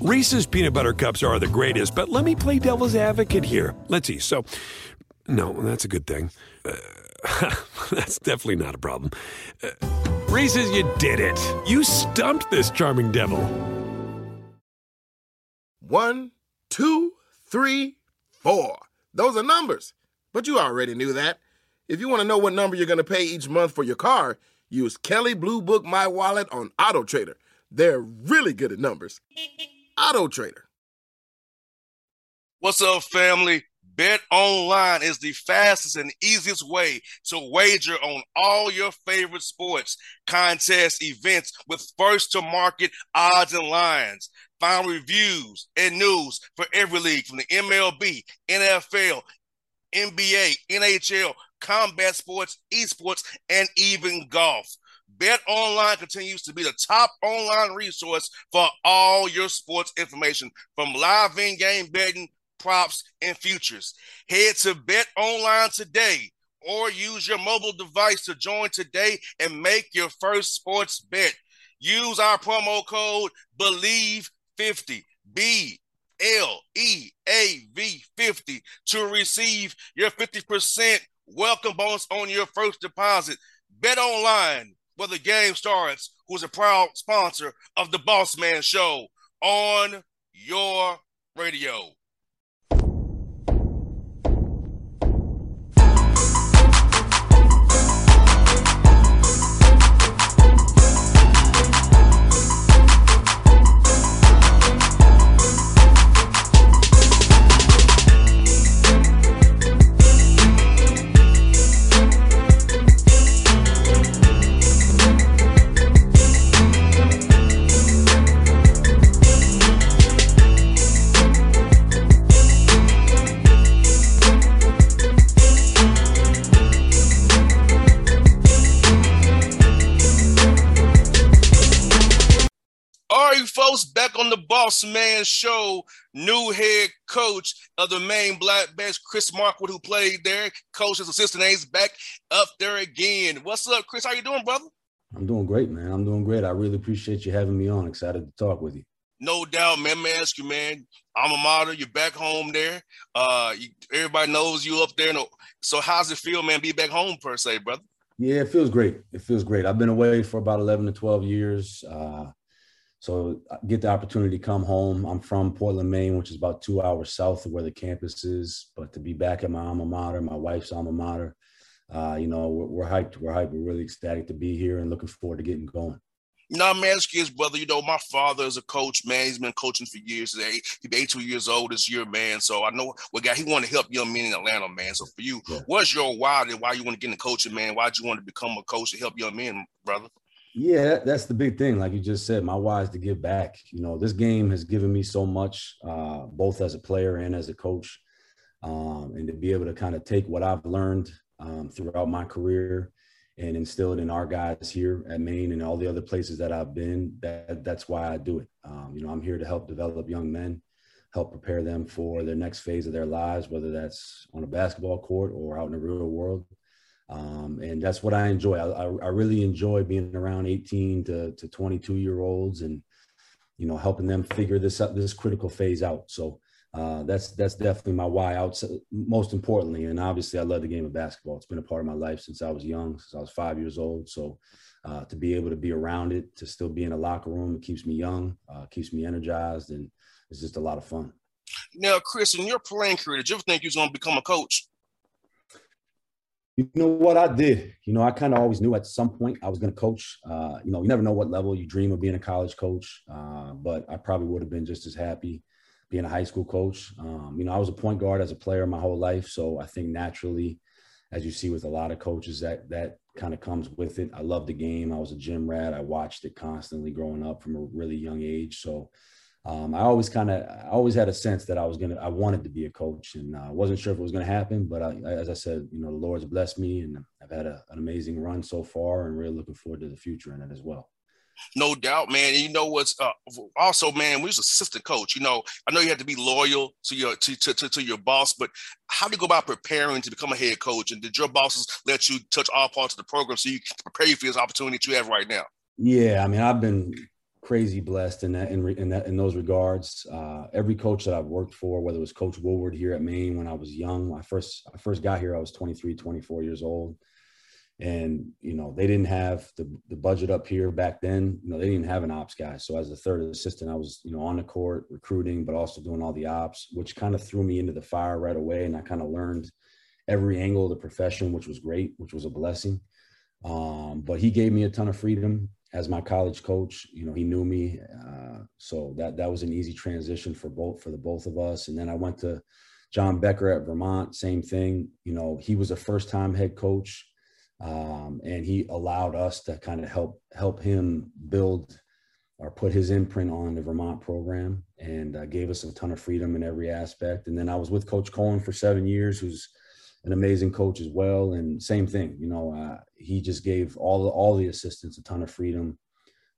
Reese's peanut butter cups are the greatest, but let me play devil's advocate here. Let's see. So, no, that's a good thing. Uh, that's definitely not a problem. Uh, Reese's, you did it. You stumped this charming devil. One, two, three, four. Those are numbers. But you already knew that. If you want to know what number you're going to pay each month for your car, use Kelley Blue Book My Wallet on Auto Trader. They're really good at numbers. Auto Trader. What's up, family? Bet online is the fastest and easiest way to wager on all your favorite sports, contests, events with first to market odds and lines. Find reviews and news for every league from the MLB, NFL, NBA, NHL, combat sports, esports, and even golf. Bet Online continues to be the top online resource for all your sports information from live in-game betting, props, and futures. Head to Bet Online today or use your mobile device to join today and make your first sports bet. Use our promo code BLEAV50 B L E A V 50 to receive your 50% welcome bonus on your first deposit. Bet online where the game starts, who's a proud sponsor of the Boss Man Show on your radio. Boss Man Show, new head coach of the Maine Black Bears, Chris Markwood, who played there. Coach, his assistant is back up there again. What's up, Chris? How you doing, brother? I'm doing great, man. I'm doing great. I really appreciate you having me on. Excited to talk with you. No doubt, man. May ask you, man. Alma mater, you're back home there. Uh, you, everybody knows you up there. So, how's it feel, man? Be back home per se, brother. Yeah, it feels great. It feels great. I've been away for about 11 to 12 years. Uh, so I get the opportunity to come home. I'm from Portland, Maine, which is about two hours south of where the campus is. But to be back at my alma mater, my wife's alma mater, uh, you know, we're, we're, hyped. We're hyped. We're really ecstatic to be here and looking forward to getting going. You know, man, kids, brother. You know, my father is a coach, man. He's been coaching for years. He's 82 years old this year, man. So I know what guy he want to help young men in Atlanta, man. So for you, yeah. what's your why? Why you want to get into coaching, man? Why'd you want to become a coach to help young men, brother? Yeah, that's the big thing. Like you just said, my why is to give back. You know, this game has given me so much, uh, both as a player and as a coach, um, and to be able to kind of take what I've learned um, throughout my career and instill it in our guys here at Maine and all the other places that I've been. That that's why I do it. Um, you know, I'm here to help develop young men, help prepare them for their next phase of their lives, whether that's on a basketball court or out in the real world. Um, and that's what I enjoy. I, I, really enjoy being around 18 to, to 22 year olds and, you know, helping them figure this up, this critical phase out. So uh, that's, that's definitely my why out. Most importantly, and obviously I love the game of basketball. It's been a part of my life since I was young, since I was five years old. So uh, to be able to be around it, to still be in a locker room, it keeps me young, uh, keeps me energized, and it's just a lot of fun. Now, Chris, in your playing career, did you ever think you was going to become a coach? You know what I did? You know, I kind of always knew at some point I was going to coach. Uh, you know, you never know what level you dream of being a college coach, uh, but I probably would have been just as happy being a high school coach. Um, you know, I was a point guard as a player my whole life, so I think naturally, as you see with a lot of coaches, that that kind of comes with it. I love the game. I was a gym rat. I watched it constantly growing up from a really young age. So um, I always kind of, I always had a sense that I was gonna, I wanted to be a coach, and I uh, wasn't sure if it was gonna happen. But I, as I said, you know, the Lord's blessed me, and I've had a, an amazing run so far, and really looking forward to the future in it as well. No doubt, man. And you know what's uh, also, man, we was assistant coach. You know, I know you have to be loyal to your to, to, to, to, your boss, but how do you go about preparing to become a head coach? And did your bosses let you touch all parts of the program so you can prepare you for this opportunity that you have right now? Yeah, I mean, I've been crazy blessed in that in, in that in those regards. Uh, every coach that I've worked for, whether it was Coach Woodward here at Maine when I was young, I first I first got here, I was 23, 24 years old. And you know, they didn't have the, the budget up here back then. You know, they didn't have an ops guy. So as a third assistant, I was, you know, on the court recruiting, but also doing all the ops, which kind of threw me into the fire right away. And I kind of learned every angle of the profession, which was great, which was a blessing. Um, but he gave me a ton of freedom as my college coach. You know, he knew me, uh, so that that was an easy transition for both for the both of us. And then I went to John Becker at Vermont, same thing. You know, he was a first time head coach, um, and he allowed us to kind of help help him build or put his imprint on the Vermont program, and uh, gave us a ton of freedom in every aspect. And then I was with Coach Coen for seven years, who's an amazing coach as well. And same thing, you know, uh, he just gave all the, all the assistants a ton of freedom.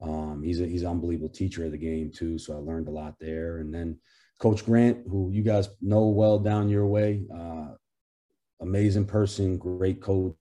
Um, he's a, he's an unbelievable teacher of the game too. So I learned a lot there. And then Coach Grant, who you guys know well down your way, uh, amazing person, great coach.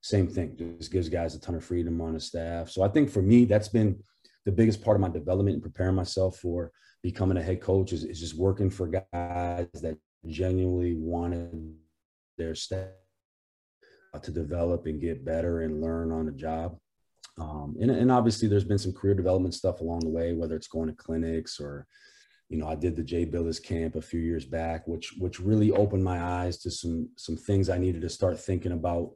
Same thing, just gives guys a ton of freedom on his staff. So I think for me, that's been the biggest part of my development and preparing myself for becoming a head coach is, is just working for guys that genuinely wanted their staff uh, to develop and get better and learn on the job. Um, and, and obviously, there's been some career development stuff along the way, whether it's going to clinics or, you know, I did the Jay Bilas camp a few years back, which which really opened my eyes to some some things I needed to start thinking about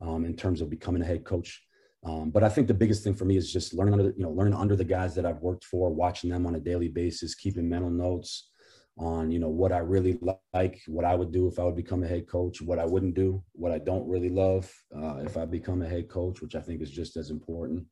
um, in terms of becoming a head coach. Um, but I think the biggest thing for me is just learning under, you know, learning under the guys that I've worked for, watching them on a daily basis, keeping mental notes, on you know what I really like, what I would do if I would become a head coach, what I wouldn't do, what I don't really love uh, if I become a head coach, which I think is just as important,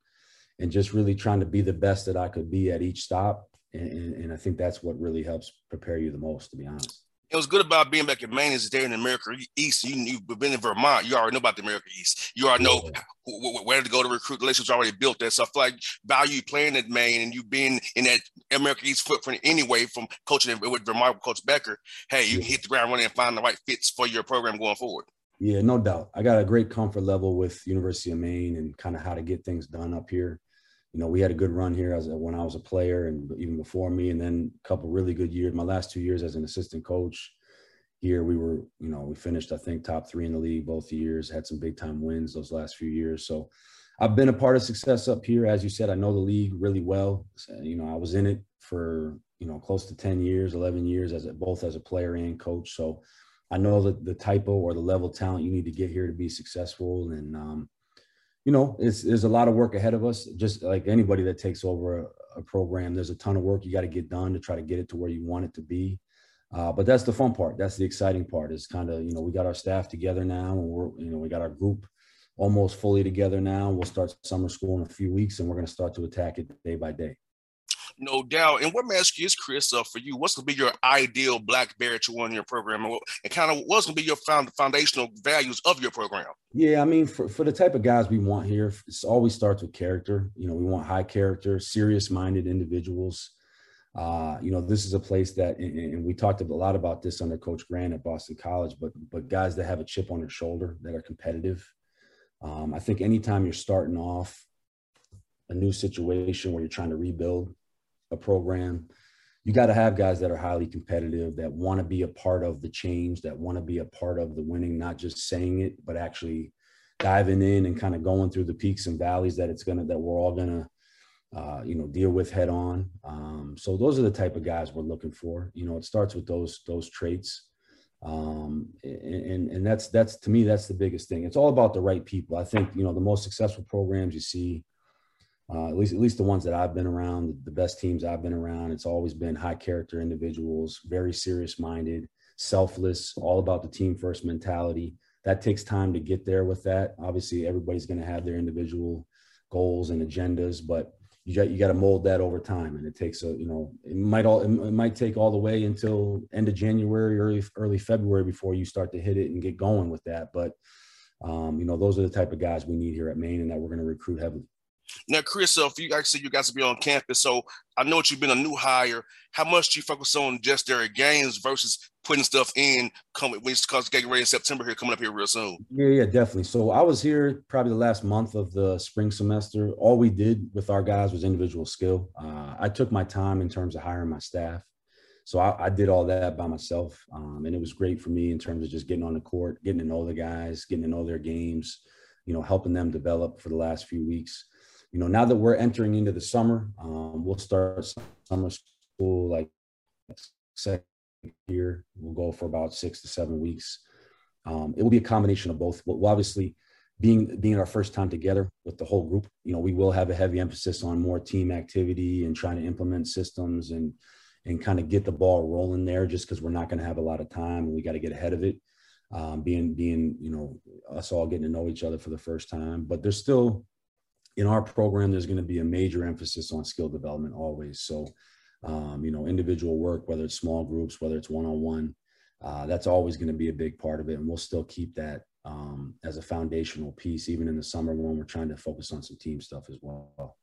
and just really trying to be the best that I could be at each stop. And, and I think that's what really helps prepare you the most, to be honest it was good about being back in Maine is there in the America East. You, have been in Vermont. You already know about the America East. You already know yeah. where to go to recruit. The relations already built there. So I feel like value playing at Maine and you being in that America East footprint anyway from coaching with Vermont with Coach Becker. Hey, you yeah. hit the ground running and find the right fits for your program going forward. Yeah, no doubt. I got a great comfort level with University of Maine and kind of how to get things done up here you know, we had a good run here as a, when I was a player and even before me, and then a couple really good years. My last two years as an assistant coach, here we were you know we finished i think top three in the league both years had some big time wins those last few years. So i've been a part of success up here. As you said i know the league really well. You know i was in it for you know close to 10 years 11 years as a, both as a player and coach. So i know that the typo or the level of talent you need to get here to be successful. And um, you know it's there's a lot of work ahead of us just like anybody that takes over a, a program there's a ton of work you got to get done to try to get it to where you want it to be uh, but that's the fun part. That's the exciting part. Is kind of you know we got our staff together now, and we're you know we got our group almost fully together now. We'll start summer school in a few weeks, and we're going to start to attack it day by day. No doubt. And what may ask you is, Chris, uh, for you, what's going to be your ideal black bear to run your program, and kind of what's going to be your found, foundational values of your program? Yeah, I mean, for, for the type of guys we want here, it always starts with character. You know, we want high character, serious-minded individuals. Uh, you know, this is a place that, and we talked a lot about this under Coach Grant at Boston College, but but guys that have a chip on their shoulder that are competitive. Um, I think anytime you're starting off a new situation where you're trying to rebuild a program, you got to have guys that are highly competitive, that want to be a part of the change, that want to be a part of the winning, not just saying it, but actually diving in and kind of going through the peaks and valleys that it's gonna that we're all gonna uh, you know, deal with head on. Um, so those are the type of guys we're looking for. You know, it starts with those those traits, um, and and that's that's to me that's the biggest thing. It's all about the right people. I think you know the most successful programs you see, uh, at least at least the ones that I've been around, the best teams I've been around. It's always been high character individuals, very serious minded, selfless, all about the team first mentality. That takes time to get there with that. Obviously, everybody's going to have their individual goals and agendas, but you got you got to mold that over time and it takes a you know it might all it might take all the way until end of january early early february before you start to hit it and get going with that but um, you know those are the type of guys we need here at maine and that we're going to recruit heavily Now, Chris, so if you said you guys be on campus, so I know that you've been a new hire. How much do you focus on just their games versus putting stuff in coming when it's getting ready in September here, coming up here real soon? Yeah, yeah, definitely. So I was here probably the last month of the spring semester. All we did with our guys was individual skill. Uh, I took my time in terms of hiring my staff. So I, I did all that by myself. Um, and it was great for me in terms of just getting on the court, getting to know the guys, getting to know their games, you know, helping them develop for the last few weeks you know, now that we're entering into the summer, um, we'll start summer school like second year. We'll go for about six to seven weeks. Um, it will be a combination of both. Well, obviously, being being our first time together with the whole group, you know, we will have a heavy emphasis on more team activity and trying to implement systems and and kind of get the ball rolling there, just because we're not going to have a lot of time and we got to get ahead of it. Um, being being you know us all getting to know each other for the first time, but there's still in our program, there's going to be a major emphasis on skill development always. So, um, you know, individual work, whether it's small groups, whether it's one on one, that's always going to be a big part of it. And we'll still keep that um, as a foundational piece, even in the summer when we're trying to focus on some team stuff as well.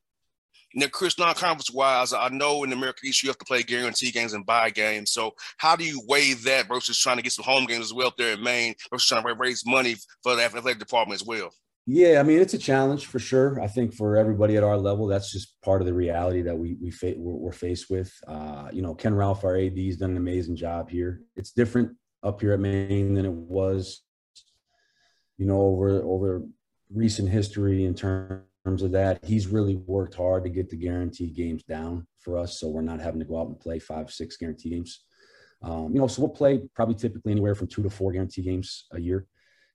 Now, Chris, non-conference wise, I know in the American East you have to play guarantee games and buy games. So, how do you weigh that versus trying to get some home games as well up there in Maine versus trying to raise money for the athletic department as well? Yeah, I mean it's a challenge for sure. I think for everybody at our level, that's just part of the reality that we we fa- we're, we're, faced with. Uh, you know, Ken Ralph, our AD, has done an amazing job here. It's different up here at Maine than it was, you know, over over recent history in terms of that. He's really worked hard to get the guarantee games down for us, so we're not having to go out and play five, six guarantee games. Um, you know, so we'll play probably typically anywhere from two to four guarantee games a year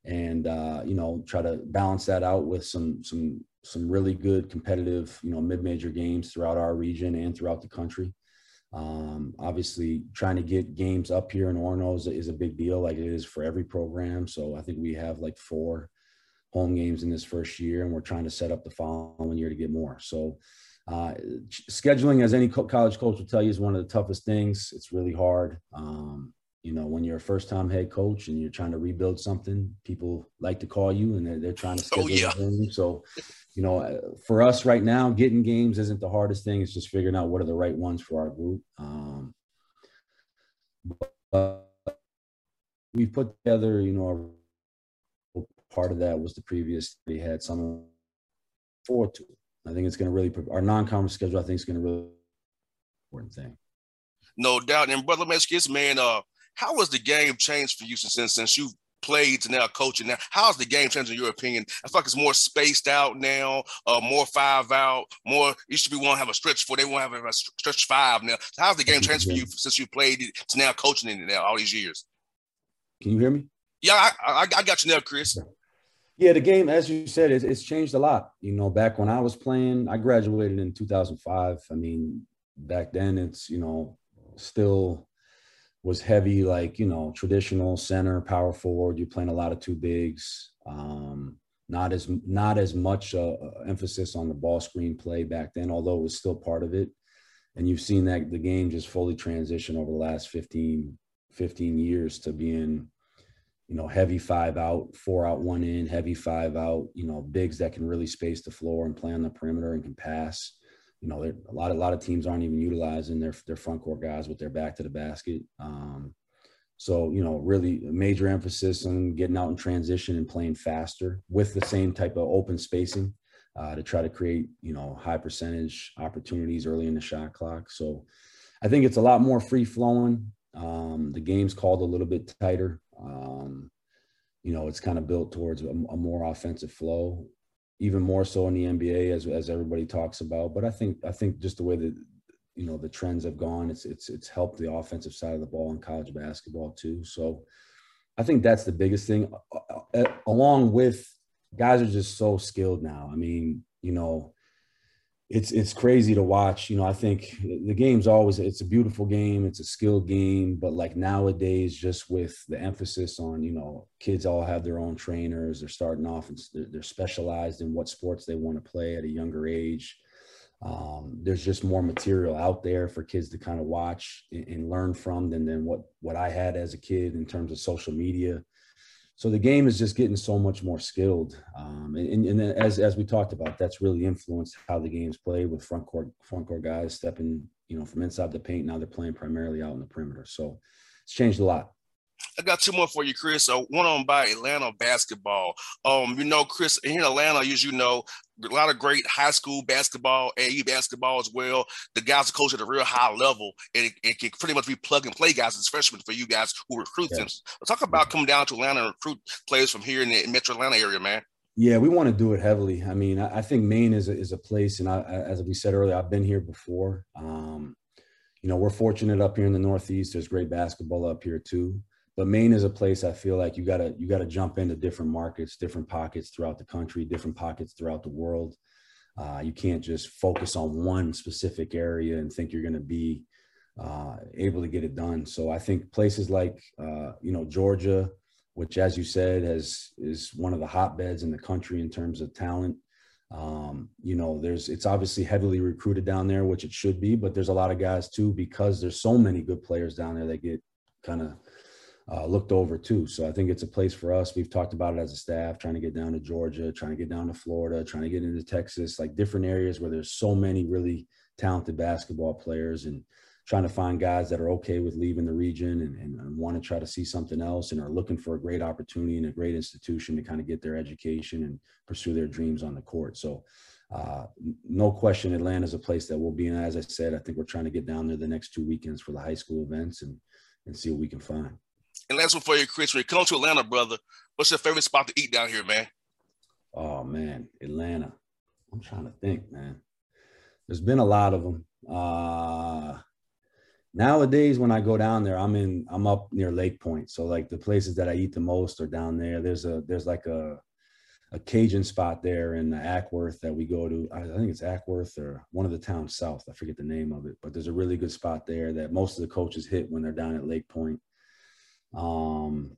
and uh, you know try to balance that out with some some some really good competitive you know mid-major games throughout our region and throughout the country. Um, obviously trying to get games up here in Orono is, is, a big deal like it is for every program. So i think we have like four home games in this first year and we're trying to set up the following year to get more. So uh, scheduling as any co- college coach will tell you is one of the toughest things. It's really hard. Um, you know, when you're a first time head coach and you're trying to rebuild something, people like to call you and they're, they're trying to oh, schedule oh, yeah. So, you know, uh, for us right now, getting games isn't the hardest thing. It's just figuring out what are the right ones for our group. Um, but we put together, you know, part of that was the previous, they had some forward to. I think it's going to really, our non-conference schedule, I think is going to really important thing. No doubt. And brother Meskis, man, uh, how has the game changed for you since since you've played to now coaching now? How's the game changed in your opinion? I feel like it's more spaced out now, uh, more five out, more. Used to be want to have a stretch four, they want to have a stretch five now. how's the game changed for you since you played it to now coaching in it now all these years? Can you hear me? Yeah, I, I, I got you now, Chris. Yeah, the game, as you said, it's, it's changed a lot. You know, back when I was playing, I graduated in 2005. I mean, back then it's you know still was heavy, like, you know, traditional center, power forward. You're playing a lot of two bigs. Um, not as not as much uh, uh, emphasis on the ball screen play back then, although it was still part of it. And you've seen that the game just fully transition over the last 15, 15 years to being, you know, heavy five out, four out, one in, heavy five out, you know, bigs that can really space the floor and play on the perimeter and can pass you know, a lot a lot of teams aren't even utilizing their their front court guys with their back to the basket. Um, so you know, really major emphasis on getting out in transition and playing faster with the same type of open spacing uh, to try to create you know high percentage opportunities early in the shot clock. So I think it's a lot more free flowing. Um, the game's called a little bit tighter. Um, you know, it's kind of built towards a, a more offensive flow even more so in the NBA as as everybody talks about. But I think I think just the way that you know the trends have gone, it's it's it's helped the offensive side of the ball in college basketball too. So I think that's the biggest thing, uh, uh, along with guys are just so skilled now. I mean, you know, it's it's crazy to watch. You know, I think the game's always it's a beautiful game, it's a skill game, but like nowadays, just with the emphasis on you know, kids all have their own trainers. They're starting off and they're, specialized in what sports they want to play at a younger age. Um, there's just more material out there for kids to kind of watch and, and learn from than than what what I had as a kid in terms of social media so the game is just getting so much more skilled. Um, and, and as as we talked about, that's really influenced how the game's played with front court front court guys stepping, you know, from inside the paint. Now they're playing primarily out in the perimeter. So it's changed a lot. I got two more for you, Chris. Uh, one on by Atlanta basketball. Um, you know, Chris, here in Atlanta, as you know, a lot of great high school basketball, AU basketball as well. The guys are coached at a real high level, and it, it can pretty much be plug and play guys as freshmen for you guys who recruit them. talk about coming down to Atlanta and recruit players from here in the Metro Atlanta area, man. Yeah, we want to do it heavily. I mean, I, I think Maine is a, is a place, and I, as we said earlier, I've been here before. Um, you know, we're fortunate up here in the Northeast. There's great basketball up here too but Maine is a place I feel like you gotta you gotta jump into different markets, different pockets throughout the country, different pockets throughout the world. Uh, you can't just focus on one specific area and think you're to be uh, able to get it done. So I think places like uh, you know Georgia, which as you said has is one of the hotbeds in the country in terms of talent. Um, you know, there's it's obviously heavily recruited down there, which it should be, but there's a lot of guys too because there's so many good players down there that get kind of uh, looked over too. So I think it's a place for us. We've talked about it as a staff, trying to get down to Georgia, trying to get down to Florida, trying to get into Texas, like different areas where there's so many really talented basketball players and trying to find guys that are okay with leaving the region and, and, and want to try to see something else and are looking for a great opportunity and a great institution to kind of get their education and pursue their dreams on the court. So uh, no question, Atlanta is a place that we'll be in. As I said, I think we're trying to get down there the next two weekends for the high school events and, and see what we can find. And last one for you, Chris. When you come to Atlanta, brother, what's your favorite spot to eat down here, man? Oh man, Atlanta. I'm trying to think, man. There's been a lot of them. Uh nowadays when I go down there, I'm in I'm up near Lake Point. So like the places that I eat the most are down there. There's a there's like a a Cajun spot there in the Acworth that we go to. I think it's Acworth or one of the towns south. I forget the name of it, but there's a really good spot there that most of the coaches hit when they're down at Lake Point. Um,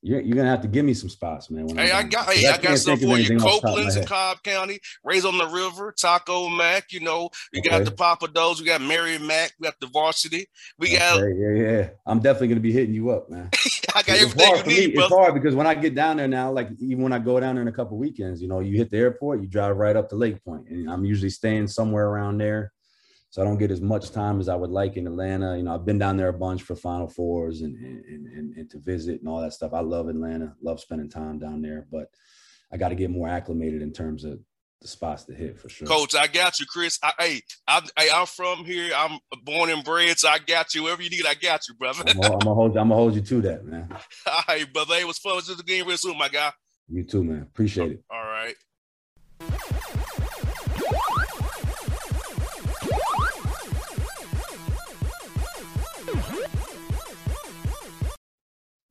you're, you're gonna have to give me some spots, man. Hey, I got hey, I, I got some for you. Copeland's in Cobb County, Rays on the River, Taco Mac. You know, we okay. got the Pappadeaux, we got Mary Mac, we got the Varsity. We okay, got yeah, yeah. I'm definitely gonna be hitting you up, man. I got it's everything you need, me. It's hard because when I get down there now, like even when I go down there in a couple weekends, you know, you hit the airport, you drive right up to Lake Point, and I'm usually staying somewhere around there so I don't get as much time as I would like in Atlanta. You know, I've been down there a bunch for Final Fours and and, and, and to visit and all that stuff. I love Atlanta, love spending time down there, but I got to get more acclimated in terms of the spots to hit for sure. Coach, I got you, Chris. I, hey, I, I, am from here. I'm born and bred, so I got you. Whatever you need, I got you, brother. I'm gonna, hold. I'm gonna hold you to that, man. All right, brother. It was fun. Just getting real soon, my guy. You too, man. Appreciate it. All right.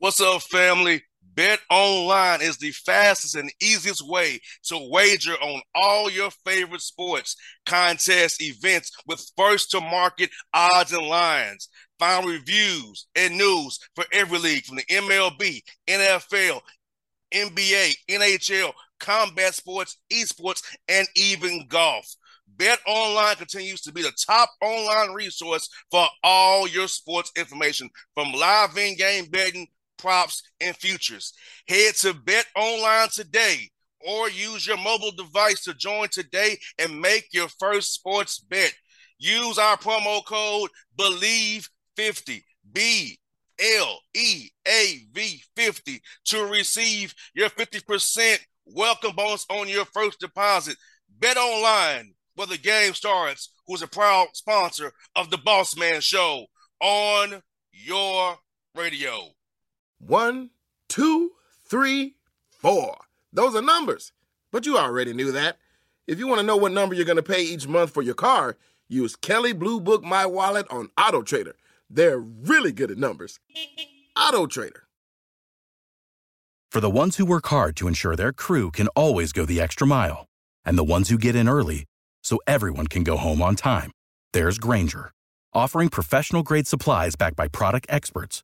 What's up, family? Bet online is the fastest and easiest way to wager on all your favorite sports, contests, events with first to market odds and lines. Find reviews and news for every league from the MLB, NFL, NBA, NHL, combat sports, esports, and even golf. Bet Online continues to be the top online resource for all your sports information from live in game betting props, and futures. Head to Bet Online today or use your mobile device to join today and make your first sports bet. Use our promo code BLEAV50, B L E A V 50 to receive your 50% welcome bonus on your first deposit. Bet online where the game starts, who's a proud sponsor of the Boss Man Show on your radio. One, two, three, four. Those are numbers, but you already knew that. If you want to know what number you're going to pay each month for your car, use Kelley Blue Book My Wallet on Auto Trader. They're really good at numbers. Auto Trader. For the ones who work hard to ensure their crew can always go the extra mile, and the ones who get in early so everyone can go home on time, there's Grainger, offering professional grade supplies backed by product experts